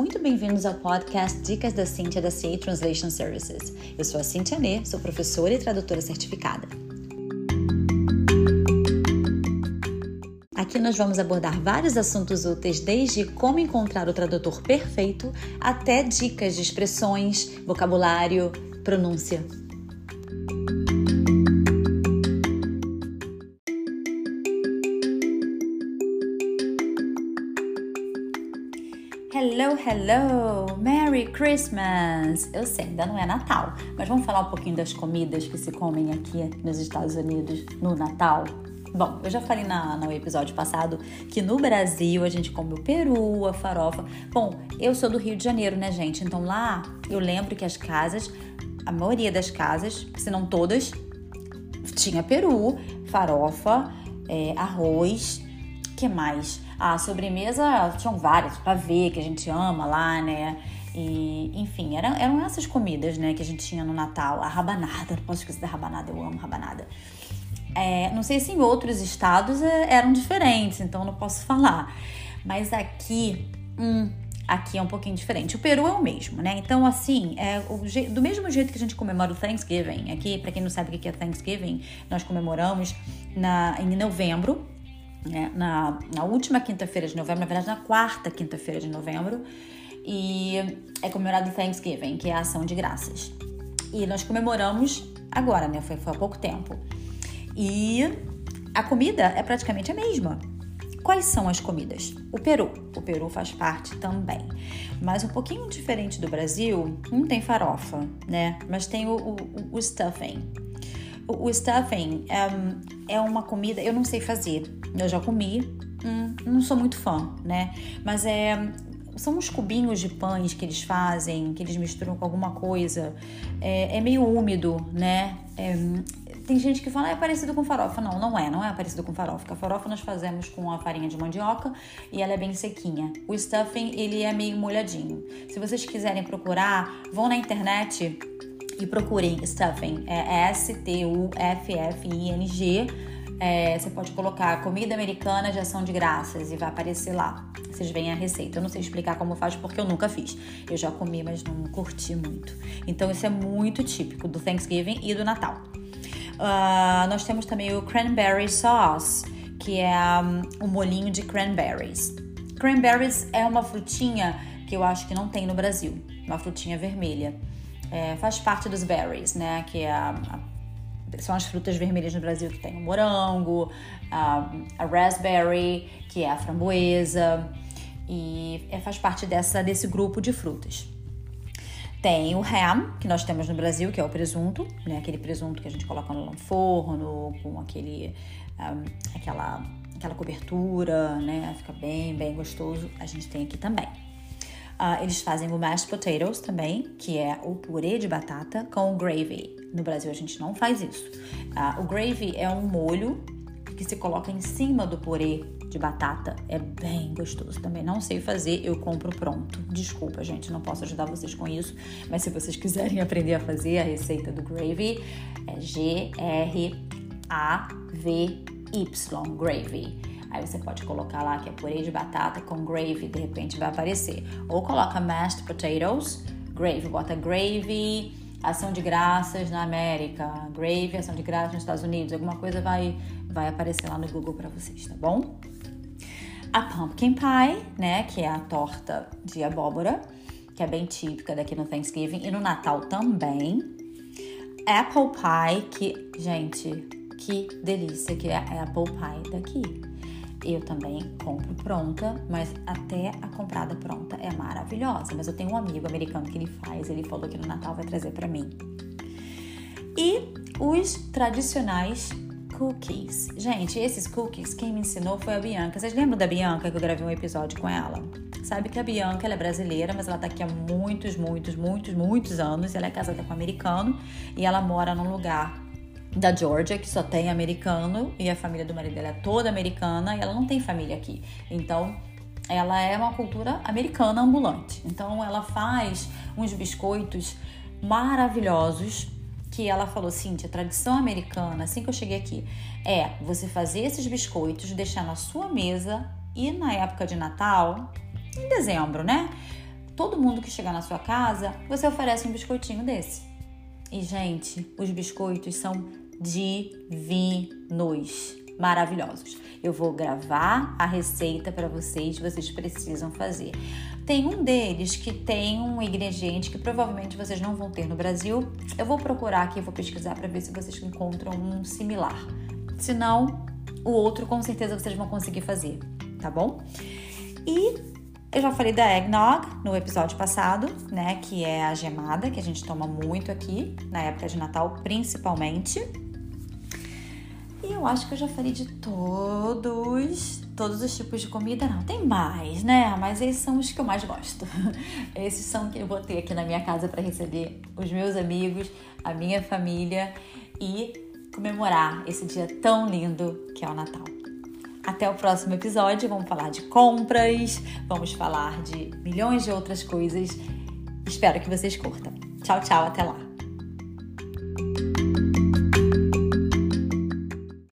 muito bem-vindos ao podcast Dicas da Cintia da CA Translation Services. Eu sou a Cintia Nê, sou professora e tradutora certificada. Aqui nós vamos abordar vários assuntos úteis, desde como encontrar o tradutor perfeito até dicas de expressões, vocabulário, pronúncia. Hello! Merry Christmas! Eu sei, ainda não é Natal, mas vamos falar um pouquinho das comidas que se comem aqui nos Estados Unidos no Natal? Bom, eu já falei na, no episódio passado que no Brasil a gente come o peru, a farofa. Bom, eu sou do Rio de Janeiro, né, gente? Então lá eu lembro que as casas, a maioria das casas, se não todas, tinha peru, farofa, é, arroz, que mais? A sobremesa tinham várias, pavê que a gente ama lá, né? E, enfim, eram, eram essas comidas, né, que a gente tinha no Natal. A rabanada, não posso esquecer da rabanada, eu amo rabanada. É, não sei se em outros estados é, eram diferentes, então não posso falar. Mas aqui, hum, aqui é um pouquinho diferente. O Peru é o mesmo, né? Então, assim, é do mesmo jeito que a gente comemora o Thanksgiving, aqui, para quem não sabe o que é Thanksgiving, nós comemoramos na, em novembro, né, na, na última quinta-feira de novembro, na verdade na quarta quinta-feira de novembro, e é comemorado Thanksgiving, que é a ação de graças. E nós comemoramos agora, né? Foi, foi há pouco tempo. E a comida é praticamente a mesma. Quais são as comidas? O peru. O peru faz parte também. Mas um pouquinho diferente do Brasil, não tem farofa, né? Mas tem o, o, o stuffing. O, o stuffing é, é uma comida, eu não sei fazer. Eu já comi, hum, não sou muito fã, né? Mas é são uns cubinhos de pães que eles fazem, que eles misturam com alguma coisa. É, é meio úmido, né? É, tem gente que fala, ah, é parecido com farofa. Não, não é, não é parecido com farofa. Porque a farofa nós fazemos com a farinha de mandioca e ela é bem sequinha. O stuffing, ele é meio molhadinho. Se vocês quiserem procurar, vão na internet e procurem stuffing. É S-T-U-F-F-I-N-G é, você pode colocar comida americana de ação de graças e vai aparecer lá. Vocês veem a receita. Eu não sei explicar como faz porque eu nunca fiz. Eu já comi, mas não curti muito. Então, isso é muito típico do Thanksgiving e do Natal. Uh, nós temos também o cranberry sauce, que é um, um molinho de cranberries. Cranberries é uma frutinha que eu acho que não tem no Brasil, uma frutinha vermelha. É, faz parte dos berries, né? Que é a, a são as frutas vermelhas no Brasil que tem o morango, a, a raspberry, que é a framboesa, e é, faz parte dessa, desse grupo de frutas. Tem o ham, que nós temos no Brasil, que é o presunto, né? aquele presunto que a gente coloca no forno, com aquele, um, aquela, aquela cobertura, né? fica bem, bem gostoso. A gente tem aqui também. Uh, eles fazem o mashed potatoes também, que é o purê de batata com gravy. No Brasil a gente não faz isso. Uh, o gravy é um molho que se coloca em cima do purê de batata. É bem gostoso também. Não sei fazer, eu compro pronto. Desculpa, gente, não posso ajudar vocês com isso. Mas se vocês quiserem aprender a fazer a receita do gravy, é G-R-A-V-Y, gravy. Aí você pode colocar lá que é purê de batata com gravy, de repente vai aparecer. Ou coloca mashed potatoes, gravy, bota gravy, ação de graças na América, gravy, ação de graças nos Estados Unidos, alguma coisa vai, vai aparecer lá no Google para vocês, tá bom? A pumpkin pie, né, que é a torta de abóbora, que é bem típica daqui no Thanksgiving e no Natal também. Apple pie, que, gente, que delícia que é a apple pie daqui. Eu também compro pronta, mas até a comprada pronta é maravilhosa. Mas eu tenho um amigo americano que ele faz, ele falou que no Natal vai trazer para mim. E os tradicionais cookies. Gente, esses cookies, quem me ensinou foi a Bianca. Vocês lembram da Bianca que eu gravei um episódio com ela? Sabe que a Bianca ela é brasileira, mas ela tá aqui há muitos, muitos, muitos, muitos anos. Ela é casada com um americano e ela mora num lugar da Georgia, que só tem americano, e a família do marido dela é toda americana, e ela não tem família aqui. Então, ela é uma cultura americana ambulante. Então, ela faz uns biscoitos maravilhosos que ela falou, Cintia, tradição americana, assim que eu cheguei aqui, é você fazer esses biscoitos, deixar na sua mesa e na época de Natal, em dezembro, né? todo mundo que chegar na sua casa, você oferece um biscoitinho desse. E, gente, os biscoitos são divinos, maravilhosos. Eu vou gravar a receita para vocês, vocês precisam fazer. Tem um deles que tem um ingrediente que provavelmente vocês não vão ter no Brasil. Eu vou procurar aqui, vou pesquisar para ver se vocês encontram um similar. Se não, o outro com certeza vocês vão conseguir fazer, tá bom? E eu já falei da eggnog no episódio passado, né? Que é a gemada que a gente toma muito aqui na época de Natal, principalmente. E eu acho que eu já falei de todos, todos os tipos de comida. Não, tem mais, né? Mas esses são os que eu mais gosto. Esses são que eu vou ter aqui na minha casa para receber os meus amigos, a minha família e comemorar esse dia tão lindo que é o Natal. Até o próximo episódio, vamos falar de compras, vamos falar de milhões de outras coisas. Espero que vocês curtam. Tchau, tchau, até lá!